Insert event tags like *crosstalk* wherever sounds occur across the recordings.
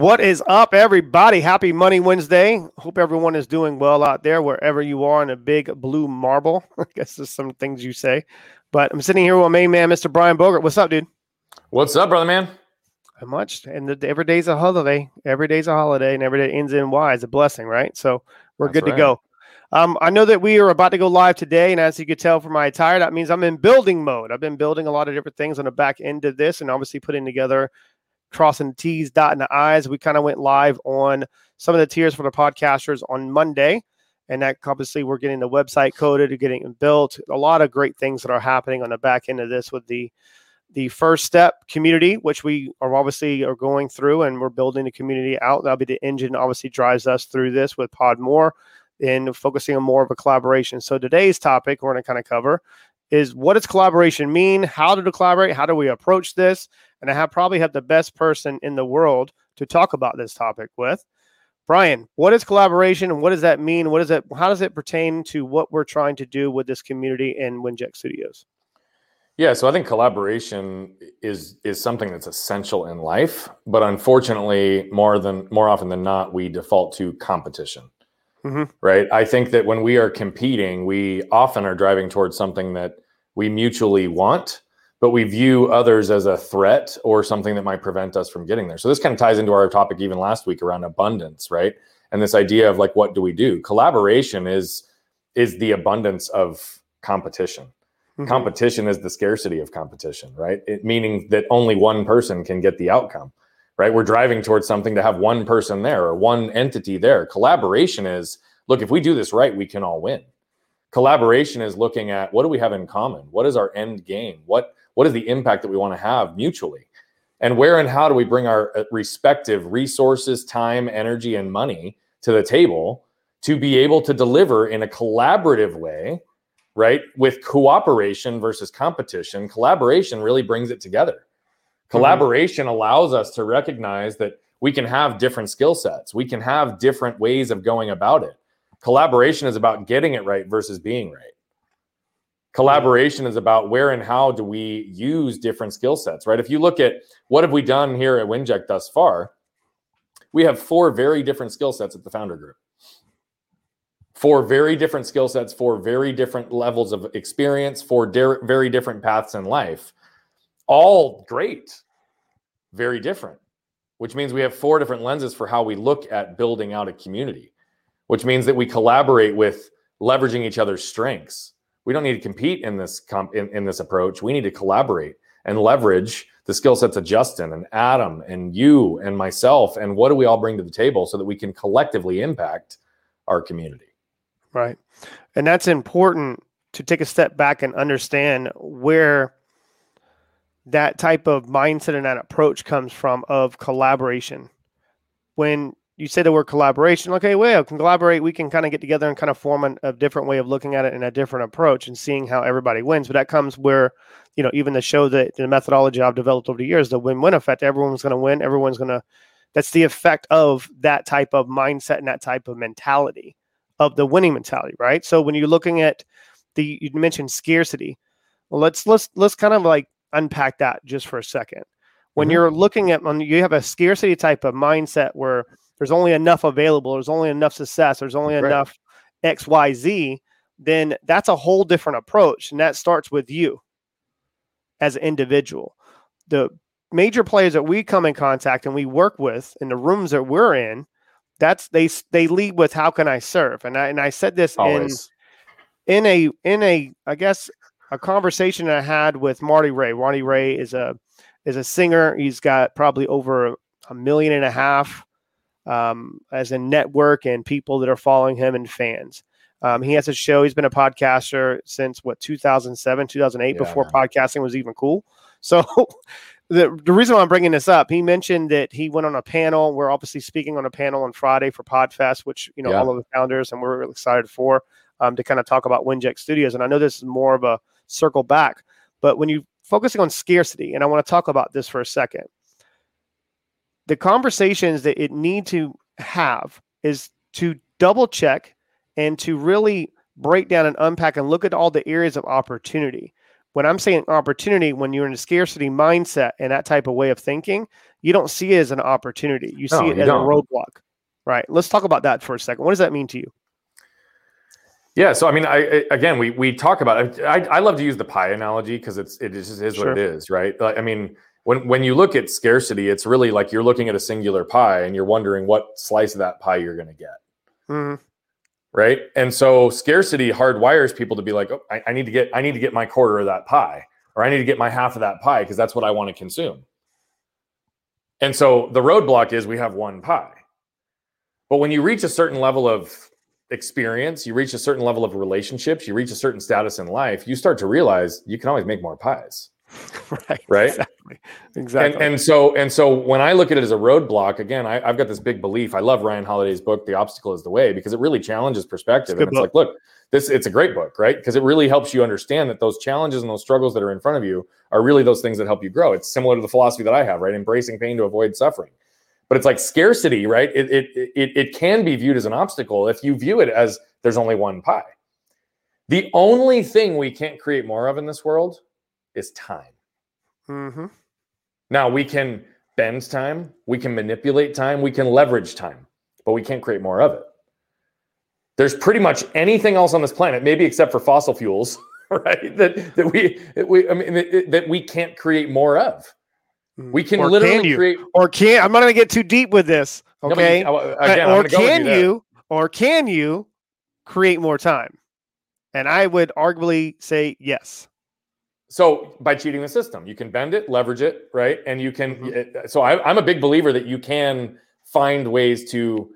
What is up, everybody? Happy Money Wednesday. Hope everyone is doing well out there, wherever you are in a big blue marble. *laughs* I guess there's some things you say. But I'm sitting here with my main man, Mr. Brian Bogert. What's up, dude? What's up, brother man? Not much. And the, every day's a holiday. Every day's a holiday, and every day ends in Y is a blessing, right? So we're That's good to go. Um, I know that we are about to go live today, and as you could tell from my attire, that means I'm in building mode. I've been building a lot of different things on the back end of this, and obviously putting together, crossing the T's, dotting the I's. We kind of went live on some of the tiers for the podcasters on Monday, and that obviously we're getting the website coded, getting it built. A lot of great things that are happening on the back end of this with the the first step community, which we are obviously are going through, and we're building the community out. That'll be the engine obviously drives us through this with Podmore and focusing on more of a collaboration. So today's topic we're going to kind of cover is what does collaboration mean? How to collaborate? How do we approach this? And I have probably have the best person in the world to talk about this topic with. Brian, what is collaboration and what does that mean? What is it? How does it pertain to what we're trying to do with this community in Winject Studios? Yeah, so I think collaboration is is something that's essential in life, but unfortunately, more than more often than not, we default to competition. Mhm. Right? I think that when we are competing, we often are driving towards something that we mutually want, but we view others as a threat or something that might prevent us from getting there. So this kind of ties into our topic even last week around abundance, right? And this idea of like what do we do? Collaboration is is the abundance of competition Mhm. competition is the scarcity of competition right it meaning that only one person can get the outcome right? We're driving towards something to have one person there or one entity there. Collaboration is look if we do this right we can all win. Collaboration is looking at what do we have in common? What is our end game? What what is the impact that we want to have mutually? And where and how do we bring our uh, respective resources time energy and money to the table to be able to deliver in a collaborative way right? With cooperation versus competition, collaboration really brings it together. Mm-hmm. Collaboration allows us to recognize that we can have different skill sets, we can have different ways of going about it. Collaboration is about getting it right versus being right. Collaboration is about where and how do we use different skill sets, right? If you look at what have we done here at Winject thus far, we have four very different skill sets at the founder group four very different skill sets, four very different levels of experience, four di- very different paths in life. All great, very different, which means we have four different lenses for how we look at building out a community, which means that we collaborate with leveraging each other's strengths. We don't need to compete in this comp- in, in this approach. We need to collaborate and leverage the skill sets of Justin and Adam and you and myself and what do we all bring to the table so that we can collectively impact our community. Right. And that's important to take a step back and understand where that type of mindset and that approach comes from of collaboration. When you say the word collaboration, okay, well, can collaborate, we can kind of get together and kind of form an, a different way of looking at it and a different approach and seeing how everybody wins. But that comes where, you know, even the show that the methodology I've developed over the years, the win-win effect, everyone's going to win, everyone's going to, that's the effect of that type of mindset and that type of mentality of the winning mentality, right? So when you're looking at the you mentioned scarcity, well, let's let's let's kind of like unpack that just for a second. When Mhm. you're looking at when you have a scarcity type of mindset where there's only enough available, there's only enough success, there's only Right. enough X, Y, Z, then that's a whole different approach, and that starts with you as an individual. The major players that we come in contact and we work with in the rooms that we're in, that's they they lead with how can I serve, and I and I said this in in a in a I guess a conversation I had with Marty Ray. Marty Ray is a is a singer. He's got probably over a million and a half um, as a network and people that are following him and fans. Um, he has a show. He's been a podcaster since what 2007, 2008, Yeah, before man. podcasting was even cool. *laughs* So the the reason why I'm bringing this up, he mentioned that he went on a panel. We're obviously speaking on a panel on Friday for Podfest, which you know Yeah. all of the founders and we're really excited for um, to kind of talk about Winject Studios. And I know this is more of a circle back, but when you're focusing on scarcity, and I want to talk about this for a second, the conversations that it need to have is to double check and to really break down and unpack and look at all the areas of opportunity. When I'm saying opportunity, when you're in a scarcity mindset and that type of way of thinking, you don't see it as an opportunity. You see No, it you as don't. a roadblock. Right. Let's talk about that for a second. What does that mean to you? Yeah, so I mean, I, again, we we talk about. I, I love to use the pie analogy because it's it just is Sure. what it is, right? Like, I mean, when when you look at scarcity, it's really like you're looking at a singular pie and you're wondering what slice of that pie you're going to get, Mhm. right? And so scarcity hardwires people to be like, oh, I, I need to get I need to get my quarter of that pie, or I need to get my half of that pie because that's what I want to consume. And so the roadblock is we have one pie. But when you reach a certain level of experience, you reach a certain level of relationships, you reach a certain status in life, you start to realize you can always make more pies. *laughs* right. Right? Exactly. Exactly. And, and so and so when I look at it as a roadblock, again, I, I've got this big belief. I love Ryan Holiday's book, The Obstacle is the Way, because it really challenges perspective. It's And it's like, look, this it's a great book, right? Because it really helps you understand that those challenges and those struggles that are in front of you are really those things that help you grow. It's similar to the philosophy that I have, right? Embracing pain to avoid suffering. But it's like scarcity, right? It it it, it can be viewed as an obstacle if you view it as there's only one pie. The only thing we can't create more of in this world is time. Mm-hmm. Now we can bend time, we can manipulate time, we can leverage time, but we can't create more of it. There's pretty much anything else on this planet, maybe except for fossil fuels, *laughs* right? That that we that we I mean that, that we can't create more of. We can Mm. Or literally can you? create. Or can I'm not going to get too deep with this. No, but Okay. you- uh, again, I'm or gonna go with can there. you, or can you create more time? And I would arguably say yes. So by cheating the system, you can bend it, leverage it, right? And you can. Mm-hmm. uh, So I, I'm a big believer that you can find ways to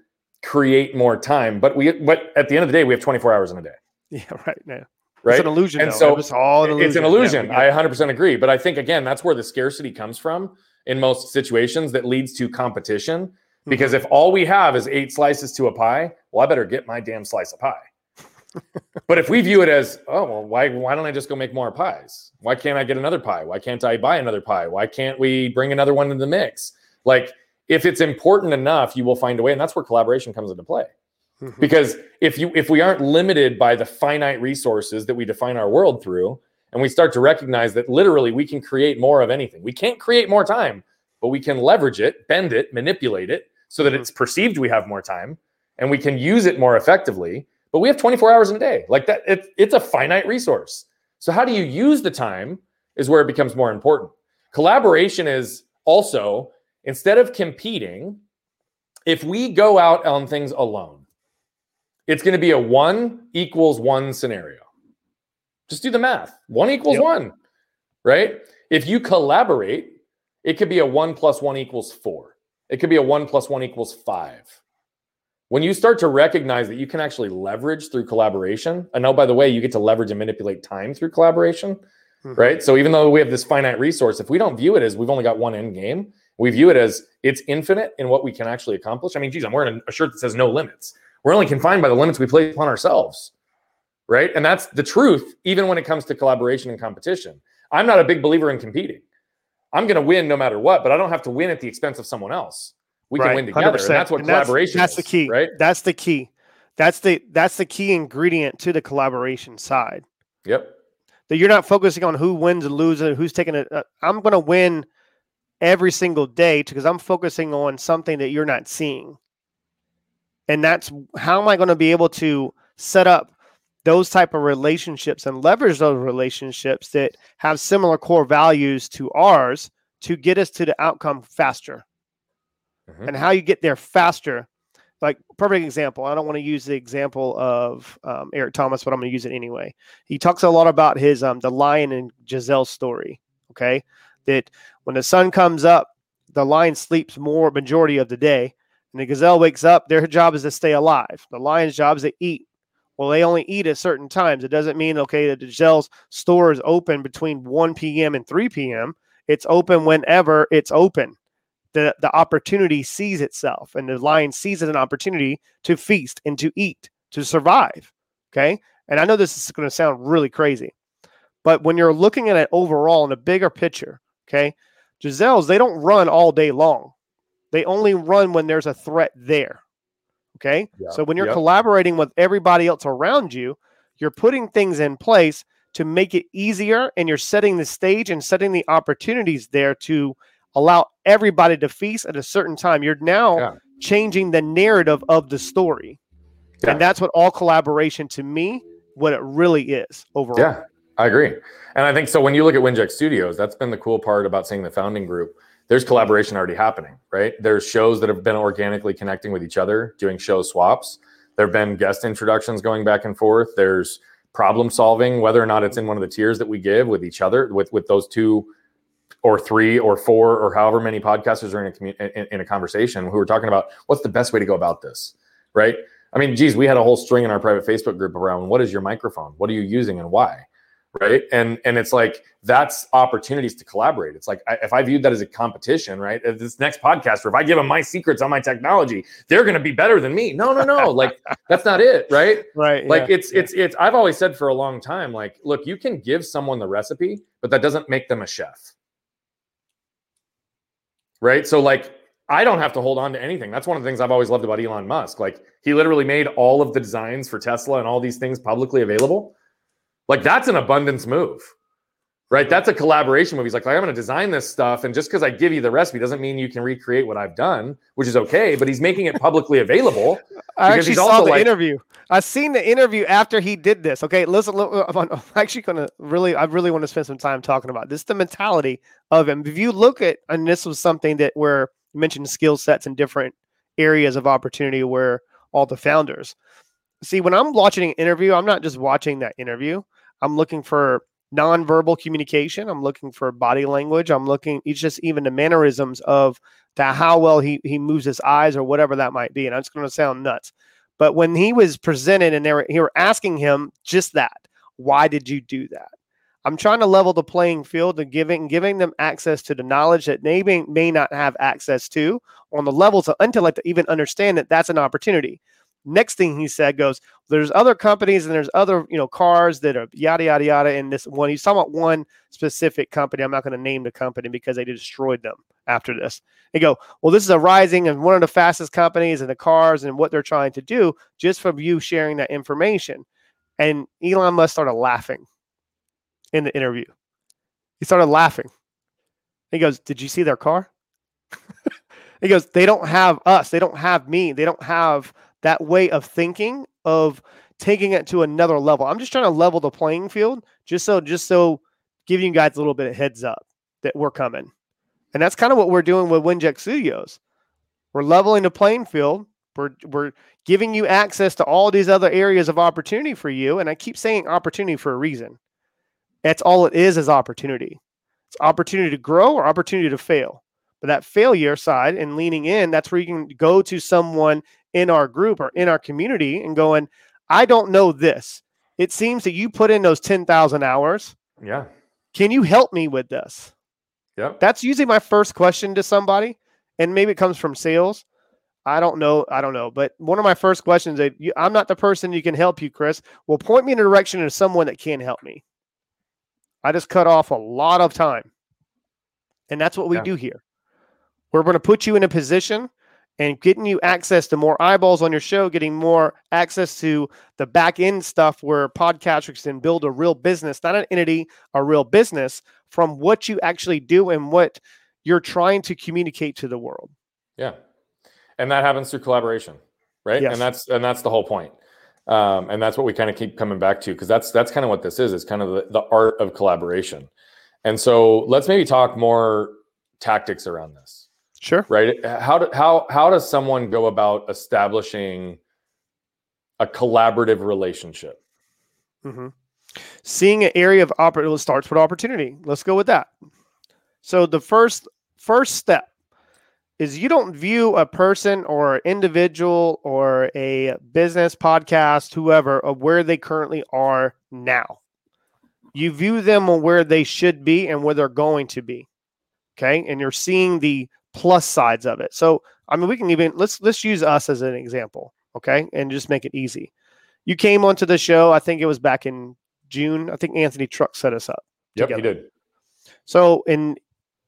create more time, but we. But at the end of the day, we have 24 hours in a day, *laughs* Yeah, right. now. Right? It's an illusion. And though. so it's all an illusion. It's an illusion. it. I 100% agree. But I think, again, that's where the scarcity comes from in most situations that leads to competition. Because Mm-hmm. if all we have is eight slices to a pie, well, I better get my damn slice of pie. *laughs* but if we view it as, oh, well, why, why don't I just go make more pies? Why can't I get another pie? Why can't I buy another pie? Why can't we bring another one into the mix? Like, if it's important enough, you will find a way. And that's where collaboration comes into play Mhm. because if you if we aren't limited by the finite resources that we define our world through and we start to recognize that literally we can create more of anything. We can't create more time but we can leverage it bend it manipulate it so that Mhm. it's perceived we have more time and we can use it more effectively. But we have 24 hours in a day. Like that it, it's a finite resource. So how do you use the time is where it becomes more important. Collaboration is also instead of competing if we go out on things alone it's going to be a one equals one scenario. Just do the math. One equals Yep. one, right? If you collaborate, it could be a one plus one equals four. It could be a one plus one equals five. When you start to recognize that you can actually leverage through collaboration, and oh, by the way, you get to leverage and manipulate time through collaboration, Mhm. right? So even though we have this finite resource, if we don't view it as we've only got one end game, we view it as it's infinite in what we can actually accomplish. I mean, geez, I'm wearing a shirt that says no limits. We're only confined by the limits we place upon ourselves, right? And that's the truth, even when it comes to collaboration and competition. I'm not a big believer in competing. I'm going to win no matter what, but I don't have to win at the expense of someone else. We can win together, and 100%. that's what And collaboration That's, the is, key. right? That's the key. That's the that's the key ingredient to the collaboration side. Yep. That you're not focusing on who wins and loses, and who's taking it. I'm going to win every single day because I'm focusing on something that you're not seeing. And that's how am I going to be able to set up those type of relationships and leverage those relationships that have similar core values to ours to get us to the outcome faster. Mhm. and how you get there faster. Like perfect example. I don't want to use the example of um, Eric Thomas, but I'm going to use it anyway. He talks a lot about his um, the lion and gazelle story. Okay, that when the sun comes up, the lion sleeps more majority of the day, and the gazelle wakes up. Their job is to stay alive. The lion's job is to eat. Well, they only eat at certain times. It doesn't mean okay that the gazelle's store is open between 1 p.m. and 3 p.m. It's open whenever it's open the the opportunity sees itself and the lion sees it an opportunity to feast and to eat to survive okay and i know this is going to sound really crazy but when you're looking at it overall in a bigger picture okay gazelles they don't run all day long they only run when there's a threat there okay Yeah, so when you're yep. collaborating with everybody else around you you're putting things in place to make it easier and you're setting the stage and setting the opportunities there to allow everybody to feast at a certain time. You're now Yeah. changing the narrative of the story. Yeah. And that's what all collaboration to me, what it really is overall. Yeah, I agree. And I think so when you look at Winject Studios, that's been the cool part about seeing the founding group. There's collaboration already happening, right? There's shows that have been organically connecting with each other, doing show swaps. There have been guest introductions going back and forth. There's problem solving, whether or not it's in one of the tiers that we give with each other, with with those two or three or four or however many podcasters are in a commu- in, in a conversation who are talking about what's the best way to go about this, right? I mean, geez, we had a whole string in our private Facebook group around what is your microphone, what are you using, and why, right? And and it's like that's opportunities to collaborate. It's like I, if I viewed that as a competition, right? If this next podcaster, if I give them my secrets on my technology, they're going to be better than me. No, no, no, *laughs* like that's not it, right? Right. like yeah. it's it's it's i've always said for a long time like look you can give someone the recipe but that doesn't make them a chef right so like i don't have to hold on to anything that's one of the things i've always loved about elon musk like he literally made all of the designs for tesla and all these things publicly available like that's an abundance move right that's a collaboration move he's like i'm going to design this stuff and just because i give you the recipe doesn't mean you can recreate what i've done which is okay but he's making it publicly available *laughs* I actually he's saw also the like- interview. I seen the interview after he did this. Okay, listen. look, uh, I'm actually going to really, I really want to spend some time talking about this. The mentality of him. If you look at, and this was something that where you mentioned skill sets in different areas of opportunity where all the founders. See, when I'm watching an interview, I'm not just watching that interview. I'm looking for nonverbal communication. I'm looking for body language. I'm looking. It's just even the mannerisms of that how well he he moves his eyes or whatever that might be. And I'm just going to sound nuts, but when he was presented and they were, he were asking him just that, why did you do that? I'm trying to level the playing field and giving giving them access to the knowledge that they may, may not have access to on the levels of intellect to even understand that that's an opportunity. Next thing he said goes, there's other companies and there's other you know cars that are yada yada yada. And this one, he's talking about one specific company. I'm not going to name the company because they destroyed them after this. They go, well, this is a rising and one of the fastest companies in the cars and what they're trying to do just from you sharing that information. And Elon Musk started laughing in the interview. He started laughing. He goes, Did you see their car? *laughs* he goes, They don't have us. They don't have me. They don't have that way of thinking of taking it to another level. I'm just trying to level the playing field just so just so giving you guys a little bit of heads up that we're coming. And that's kind of what we're doing with Winject Studios. We're leveling the playing field. We're we're giving you access to all these other areas of opportunity for you. And I keep saying opportunity for a reason. That's all it is is opportunity. It's opportunity to grow or opportunity to fail. But that failure side and leaning in, that's where you can go to someone in our group or in our community and going, I don't know this. It seems that you put in those 10,000 hours. yeah Can you help me with this? yep That's usually my first question to somebody. And maybe it comes from sales. I don't know. I don't know. But one of my first questions is you, I'm not the person who can help you, Chris. Well, point me in the direction of someone that can help me. I just cut off a lot of time. And that's what we Yeah. do here. We're going to put you in a position and getting you access to more eyeballs on your show, getting more access to the back end stuff where podcasters can build a real business, not an entity, a real business from what you actually do and what you're trying to communicate to the world. Yeah, and that happens through collaboration, right? Yes. And that's and that's the whole point. Um, and that's what we kind of keep coming back to because that's that's kind of what this is. It's kind of the, the art of collaboration. And so let's maybe talk more tactics around this, Sure. right? How do, how how does someone go about establishing a collaborative relationship? hmm Seeing an area of opportunity starts with opportunity. Let's go with that. So the first first step is you don't view a person or individual or a business podcast, whoever, of where they currently are now. You view them on where they should be and where they're going to be. Okay. And you're seeing the plus sides of it. So I mean we can even let's let's use us as an example. Okay. And just make it easy. You came onto the show, I think it was back in June. I think Anthony Trucks set us up. Yep, Together. you did. So, and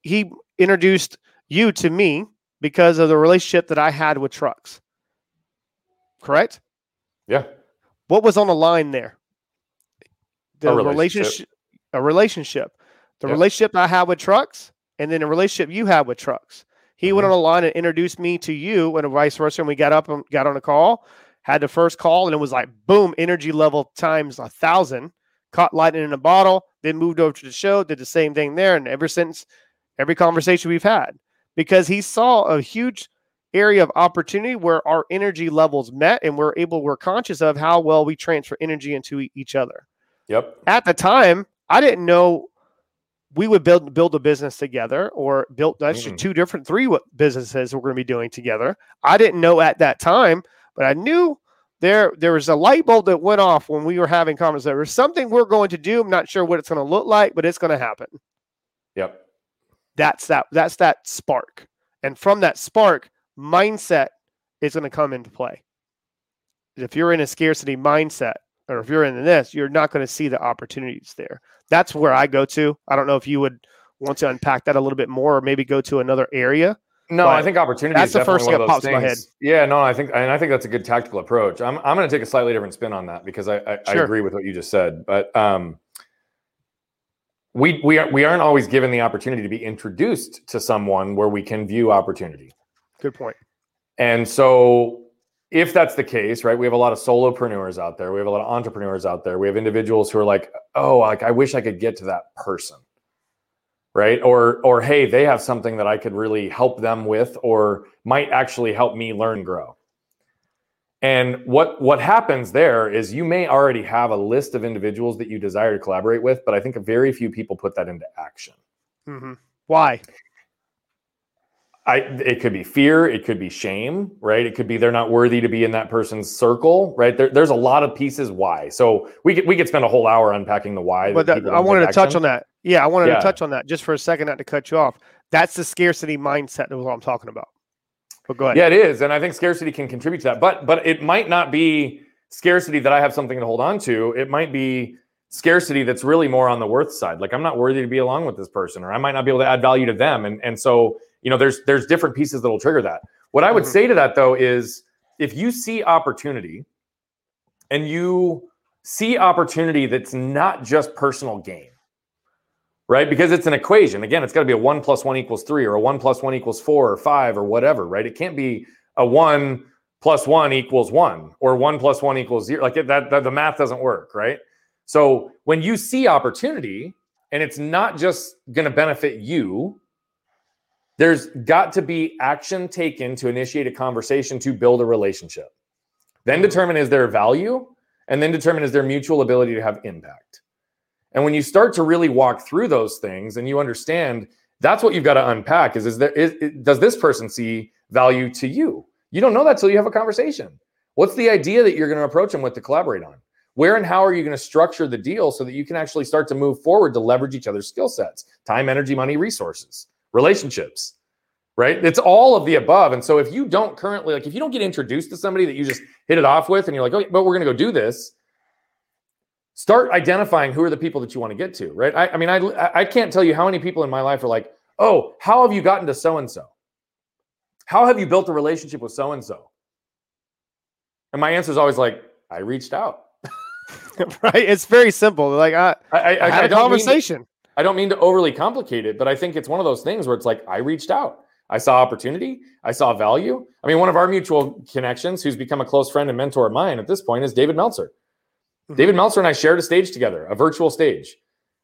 he introduced you to me because of the relationship that I had with trucks. Correct? Yeah, What was on the line there? The A relationship. relationship. a relationship. The Yep. relationship I had with trucks and then a relationship you have with trucks. He mm-hmm. went on a line and introduced me to you, and vice versa. And we got up and got on a call, had the first call, and it was like boom, energy level times a thousand. Caught lightning in a bottle, then moved over to the show, did the same thing there, and ever since, every conversation we've had, because he saw a huge area of opportunity where our energy levels met and we're able we're conscious of how well we transfer energy into each other yep at the time i didn't know we would build build a business together or build that's mm. two different three businesses we're going to be doing together i didn't know at that time but i knew there there was a light bulb that went off when we were having conversations there was something we're going to do i'm not sure what it's going to look like but it's going to happen yep that's that that's that spark and from that spark mindset is going to come into play. If you're in a scarcity mindset, or if you're in this, you're not going to see the opportunities there. That's where I go to. I don't know if you would want to unpack that a little bit more, or maybe go to another area. No, I think opportunity. That's the first thing that pops in my head. Yeah, no, I think, and I think that's a good tactical approach. I'm, I'm going to take a slightly different spin on that because I, I, sure. I agree with what you just said. But um, we we are, we aren't always given the opportunity to be introduced to someone where we can view opportunity. Good point. And so if that's the case, right, we have a lot of solopreneurs out there. We have a lot of entrepreneurs out there. We have individuals who are like, "Oh, like I wish I could get to that person." Right? Or or hey, they have something that I could really help them with or might actually help me learn grow. And what what happens there is you may already have a list of individuals that you desire to collaborate with, but I think very few people put that into action. Mm-hmm. Why? I, it could be fear, it could be shame, right? It could be they're not worthy to be in that person's circle, right? There, there's a lot of pieces why. So we could we could spend a whole hour unpacking the why. But that, I wanted to action. touch on that. Yeah, I wanted yeah. to touch on that just for a second, not to cut you off. That's the scarcity mindset. That's what I'm talking about. But go ahead. Yeah, it is, and I think scarcity can contribute to that. But but it might not be scarcity that I have something to hold on to. It might be scarcity that's really more on the worth side. Like I'm not worthy to be along with this person, or I might not be able to add value to them, and and so you know there's there's different pieces that will trigger that. What i would mm-hmm. say to that though is if you see opportunity and you see opportunity that's not just personal gain right? Because it's an equation. Again it's got to be a one plus one equals three or a one plus one equals four or five or whatever right? It can't be a one plus one equals one or one plus one equals zero. Like that, that the math doesn't work right? So when you see opportunity and it's not just going to benefit you there's got to be action taken to initiate a conversation to build a relationship. Then determine is there value, and then determine is there mutual ability to have impact. And when you start to really walk through those things and you understand that's what you've got to unpack is, is there is, does this person see value to you? You don't know that till you have a conversation. What's the idea that you're going to approach them with to collaborate on? Where and how are you going to structure the deal so that you can actually start to move forward to leverage each other's skill sets, time, energy, money, resources? Relationships, right? It's all of the above. And so if you don't currently, like, if you don't get introduced to somebody that you just hit it off with and you're like, okay, but we're going to go do this, start identifying who are the people that you want to get to, right? I, I mean, I, I can't tell you how many people in my life are like, oh, how have you gotten to so and so? How have you built a relationship with so and so? And my answer is always like, I reached out. *laughs* right? It's very simple. Like I, I, I, I had a conversation. I don't mean to overly complicate it, but I think it's one of those things where it's like I reached out. I saw opportunity. I saw value. I mean, one of our mutual connections, who's become a close friend and mentor of mine at this point, is David Meltzer. Mm-hmm. David Meltzer and I shared a stage together, a virtual stage.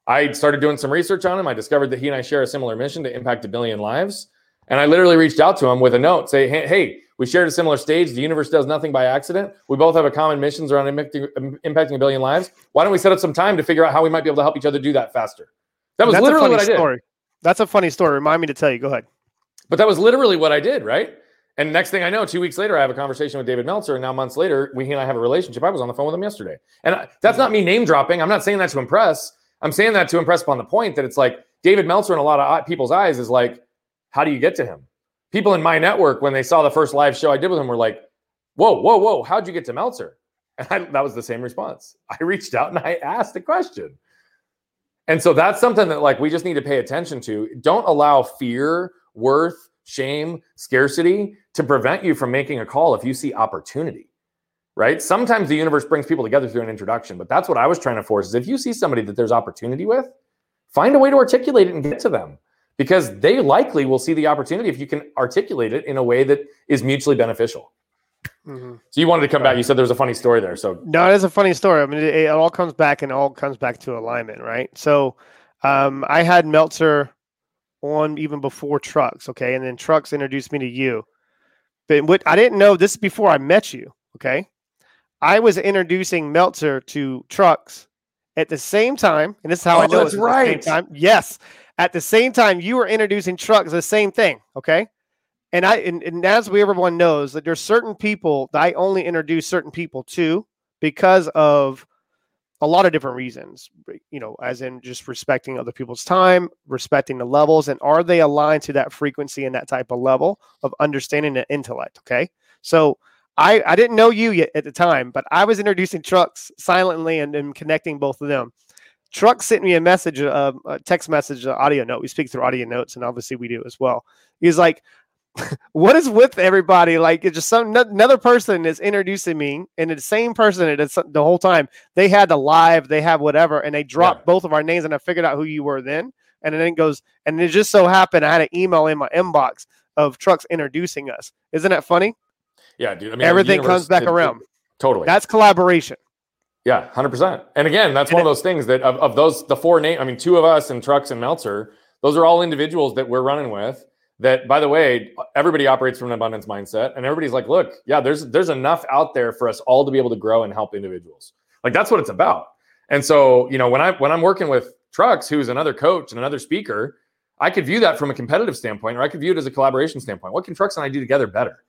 I started doing some research on him. I discovered that he and I share a similar mission to impact a billion lives. And I literally reached out to him with a note, say, hey, hey, we shared a similar stage. The universe does nothing by accident. We both have a common missions around impacting, impacting a billion lives. Why don't we set up some time to figure out how we might be able to help each other do that faster? That was That's literally what I did. Story. That's a funny story. Remind me to tell you. Go ahead. But that was literally what I did, right? And next thing I know, two weeks later, I have a conversation with David Meltzer, and now months later, we and I have a relationship. I was on the phone with him yesterday, and I, that's not me name dropping. I'm not saying that to impress. I'm saying that to impress upon the point that it's like David Meltzer in a lot of uh, people's eyes is like, how do you get to him? People in my network, when they saw the first live show I did with him, were like, whoa, whoa, whoa, how'd you get to Meltzer? And I, that was the same response. I reached out and I asked a question. And so that's something that like we just need to pay attention to. Don't allow fear, worth, shame, scarcity to prevent you from making a call if you see opportunity. Right? Sometimes the universe brings people together through an introduction, but that's what I was trying to force is if you see somebody that there's opportunity with, find a way to articulate it and get to them. because they likely will see the opportunity if you can articulate it in a way that is mutually beneficial. Mm-hmm. So you wanted to come back. You said there was a funny story there. So no, it is a funny story. I mean, it, it all comes back and all comes back to alignment, right? So um, I had Meltzer on even before Trucks, okay, and then Trucks introduced me to you. But what I didn't know this before I met you, okay. I was introducing Meltzer to Trucks at the same time, and this is how oh, I know that's right. time. Yes, at the same time you were introducing Trucks, the same thing, okay. And I and, and as we everyone knows that there's certain people that I only introduce certain people to because of a lot of different reasons, you know, as in just respecting other people's time, respecting the levels, and are they aligned to that frequency and that type of level of understanding the intellect? Okay. So I, I didn't know you yet at the time, but I was introducing trucks silently and, and connecting both of them. Truck sent me a message, uh, a text message, an audio note. We speak through audio notes, and obviously we do as well. He's like, what is with everybody? Like it's just some another person is introducing me, and the same person it's the whole time they had the live, they have whatever, and they dropped yeah. both of our names, and I figured out who you were then. And then it goes, and it just so happened I had an email in my inbox of trucks introducing us. Isn't that funny? Yeah, dude. I mean, everything comes back around. Totally. That's collaboration. Yeah, hundred percent. And again, that's and one it, of those things that of, of those the four name. I mean, two of us and trucks and Meltzer. Those are all individuals that we're running with that by the way everybody operates from an abundance mindset and everybody's like look yeah there's there's enough out there for us all to be able to grow and help individuals. Like that's what it's about. And so you know when i when i'm working with trucks who's another coach and another speaker i could view that from a competitive standpoint or i could view it as a collaboration standpoint. What can trucks and i do together better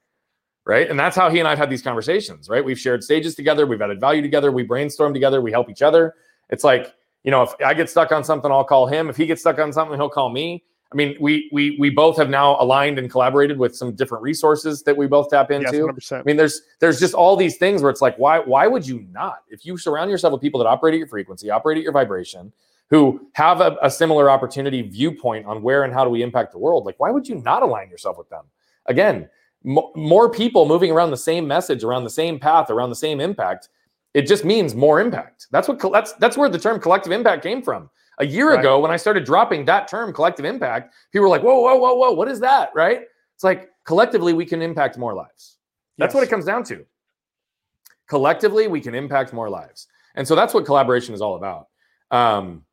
right? And that's how he and i've had these conversations right? We've shared stages together we've added value together we brainstorm together we help each other. It's like you know if i get stuck on something i'll call him. If he gets stuck on something he'll call me I mean, we we we both have now aligned and collaborated with some different resources that we both tap into. Yes, I mean, there's there's just all these things where it's like, why why would you not? If you surround yourself with people that operate at your frequency, operate at your vibration, who have a, a similar opportunity viewpoint on where and how do we impact the world, like why would you not align yourself with them? Again, more people moving around the same message, around the same path, around the same impact. It just means more impact. That's what that's that's where the term collective impact came from a year right. ago, when I started dropping that term, collective impact, people were like, whoa, whoa, whoa, whoa, what is that? Right? It's like collectively, we can impact more lives. That's yes. what it comes down to. Collectively, we can impact more lives. And so that's what collaboration is all about. Um,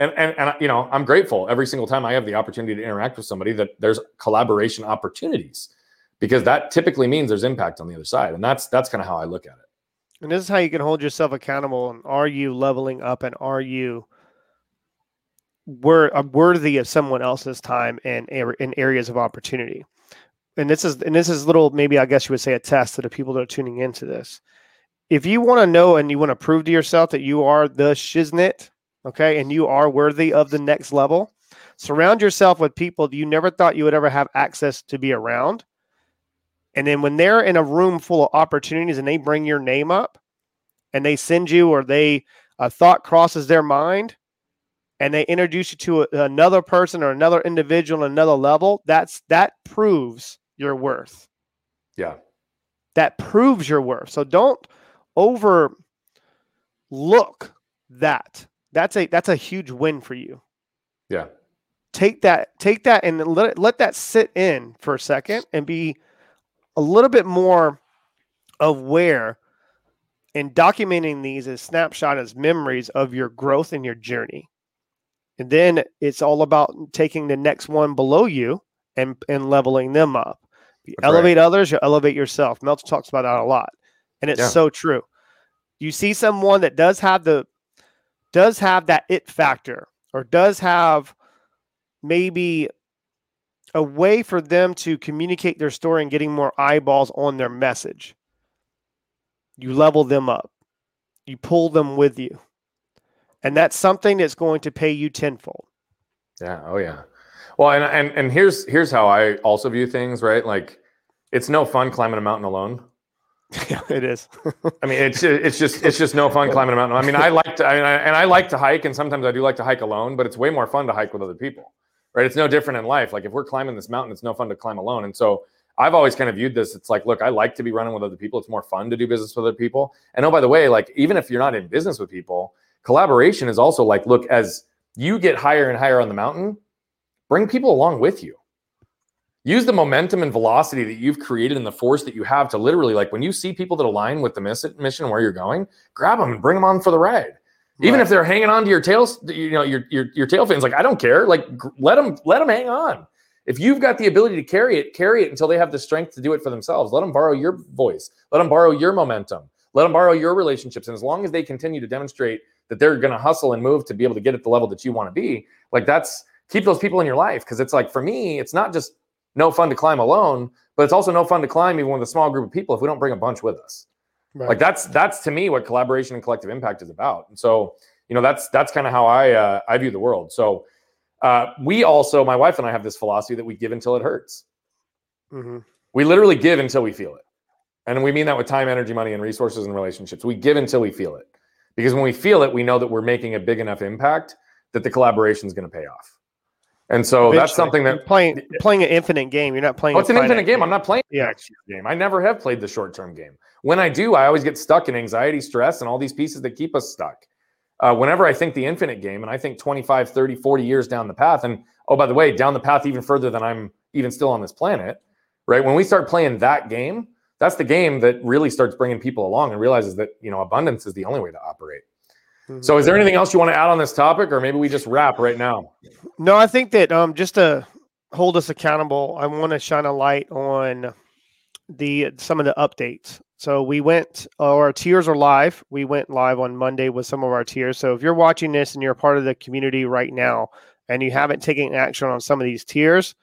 and, and, and, you know, I'm grateful every single time I have the opportunity to interact with somebody that there's collaboration opportunities because that typically means there's impact on the other side. And that's, that's kind of how I look at it. And this is how you can hold yourself accountable. And are you leveling up and are you were uh, worthy of someone else's time and in areas of opportunity. And this is and this is little maybe I guess you would say a test to the people that are tuning into this. If you want to know and you want to prove to yourself that you are the shiznit, okay, and you are worthy of the next level, surround yourself with people you never thought you would ever have access to be around. And then when they're in a room full of opportunities and they bring your name up and they send you or they a thought crosses their mind, and they introduce you to a, another person or another individual on another level, that's that proves your worth. Yeah. That proves your worth. So don't overlook that. That's a that's a huge win for you. Yeah. Take that take that and let let that sit in for a second and be a little bit more aware and documenting these as snapshot as memories of your growth and your journey. And then it's all about taking the next one below you and, and leveling them up. You elevate right. others, you elevate yourself. Meltzer talks about that a lot. And it's yeah. so true. You see someone that does have the does have that it factor or does have maybe a way for them to communicate their story and getting more eyeballs on their message. You level them up. You pull them with you. And that's something that's going to pay you tenfold. Yeah. Oh yeah. Well, and and and here's here's how I also view things, right? Like it's no fun climbing a mountain alone. Yeah, *laughs* it is. I mean, it's it's just it's just no fun climbing a mountain. I mean, I like to I mean, I, and I like to hike, and sometimes I do like to hike alone, but it's way more fun to hike with other people, right? It's no different in life. Like if we're climbing this mountain, it's no fun to climb alone. And so I've always kind of viewed this. It's like, look, I like to be running with other people. It's more fun to do business with other people. And oh, by the way, like even if you're not in business with people, collaboration is also like, look, as you get higher and higher on the mountain, bring people along with you. Use the momentum and velocity that you've created and the force that you have to literally, like, when you see people that align with the mission where you're going, grab them and bring them on for the ride. Right. Even if they're hanging on to your tails, you know, your your your tail fins, like I don't care. Like let them let them hang on. If you've got the ability to carry it, carry it until they have the strength to do it for themselves. Let them borrow your voice. Let them borrow your momentum. Let them borrow your relationships. And as long as they continue to demonstrate that they're going to hustle and move to be able to get at the level that you want to be, like that's keep those people in your life. Because it's like for me, it's not just no fun to climb alone, but it's also no fun to climb even with a small group of people if we don't bring a bunch with us. Right. Like that's that's to me what collaboration and collective impact is about. And so, you know, that's that's kind of how I uh, I view the world. So uh, we also, my wife and I have this philosophy that we give until it hurts. Mm-hmm. We literally give until we feel it. And we mean that with time, energy, money, and resources and relationships. We give until we feel it. Because when we feel it, we know that we're making a big enough impact that the collaboration is going to pay off. And so Eventually. that's something that you're playing playing an infinite game. You're not playing. Oh, it's an infinite game. game. I'm not playing yeah. next year game. I never have played the short term game. When I do, I always get stuck in anxiety, stress, and all these pieces that keep us stuck. Uh, whenever I think the infinite game, and I think 25, 30, 40 years down the path, and oh, by the way, down the path even further than I'm even still on this planet, right? When we start playing that game, that's the game that really starts bringing people along and realizes that you know abundance is the only way to operate. Mm-hmm. So, is there anything else you want to add on this topic, or maybe we just wrap right now? No, I think that um, just to hold us accountable, I want to shine a light on the some of the updates. So we went, our tiers are live. We went live on Monday with some of our tiers. So if you're watching this and you're part of the community right now, and you haven't taken action on some of these tiers,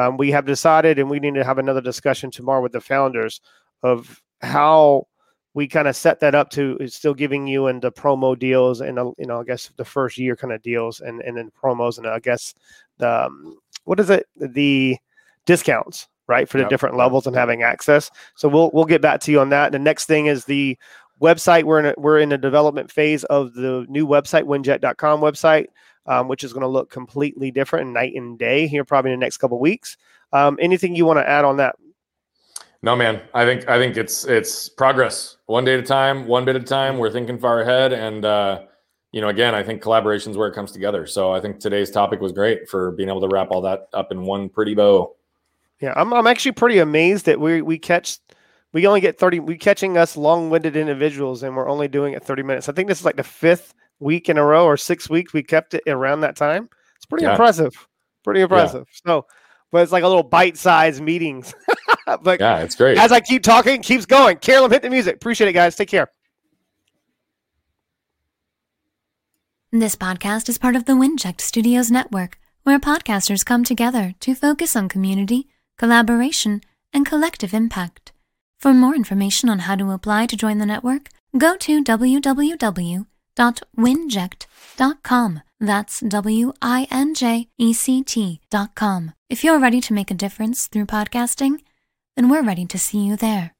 um, we have decided, and we need to have another discussion tomorrow with the founders of how we kind of set that up to still giving you and the promo deals and uh, you know I guess the first year kind of deals and and then promos and I guess the um, what is it the discounts right for the yep. different levels and having access. So we'll we'll get back to you on that. The next thing is the website. We're in a, we're in the development phase of the new website winject.com website um, which is going to look completely different night and day here probably in the next couple weeks. Um, anything you want to add on that? No, man. I think I think it's it's progress, one day at a time, one bit at a time. We're thinking far ahead, and uh, you know, again, I think collaboration is where it comes together. So I think today's topic was great for being able to wrap all that up in one pretty bow. Yeah, I'm I'm actually pretty amazed that we we catch we only get 30 we catching us long-winded individuals and we're only doing it 30 minutes. I think this is like the fifth week in a row or six weeks we kept it around that time. It's pretty yeah. impressive. Pretty impressive. Yeah. So, but it's like a little bite-sized meetings. *laughs* but yeah, it's great. As I keep talking, keeps going. Carolyn, hit the music. Appreciate it, guys. Take care. This podcast is part of the Winject Studios network, where podcasters come together to focus on community, collaboration, and collective impact. For more information on how to apply to join the network, go to www www.winject.com. That's W I N J E C T.com. If you're ready to make a difference through podcasting, then we're ready to see you there.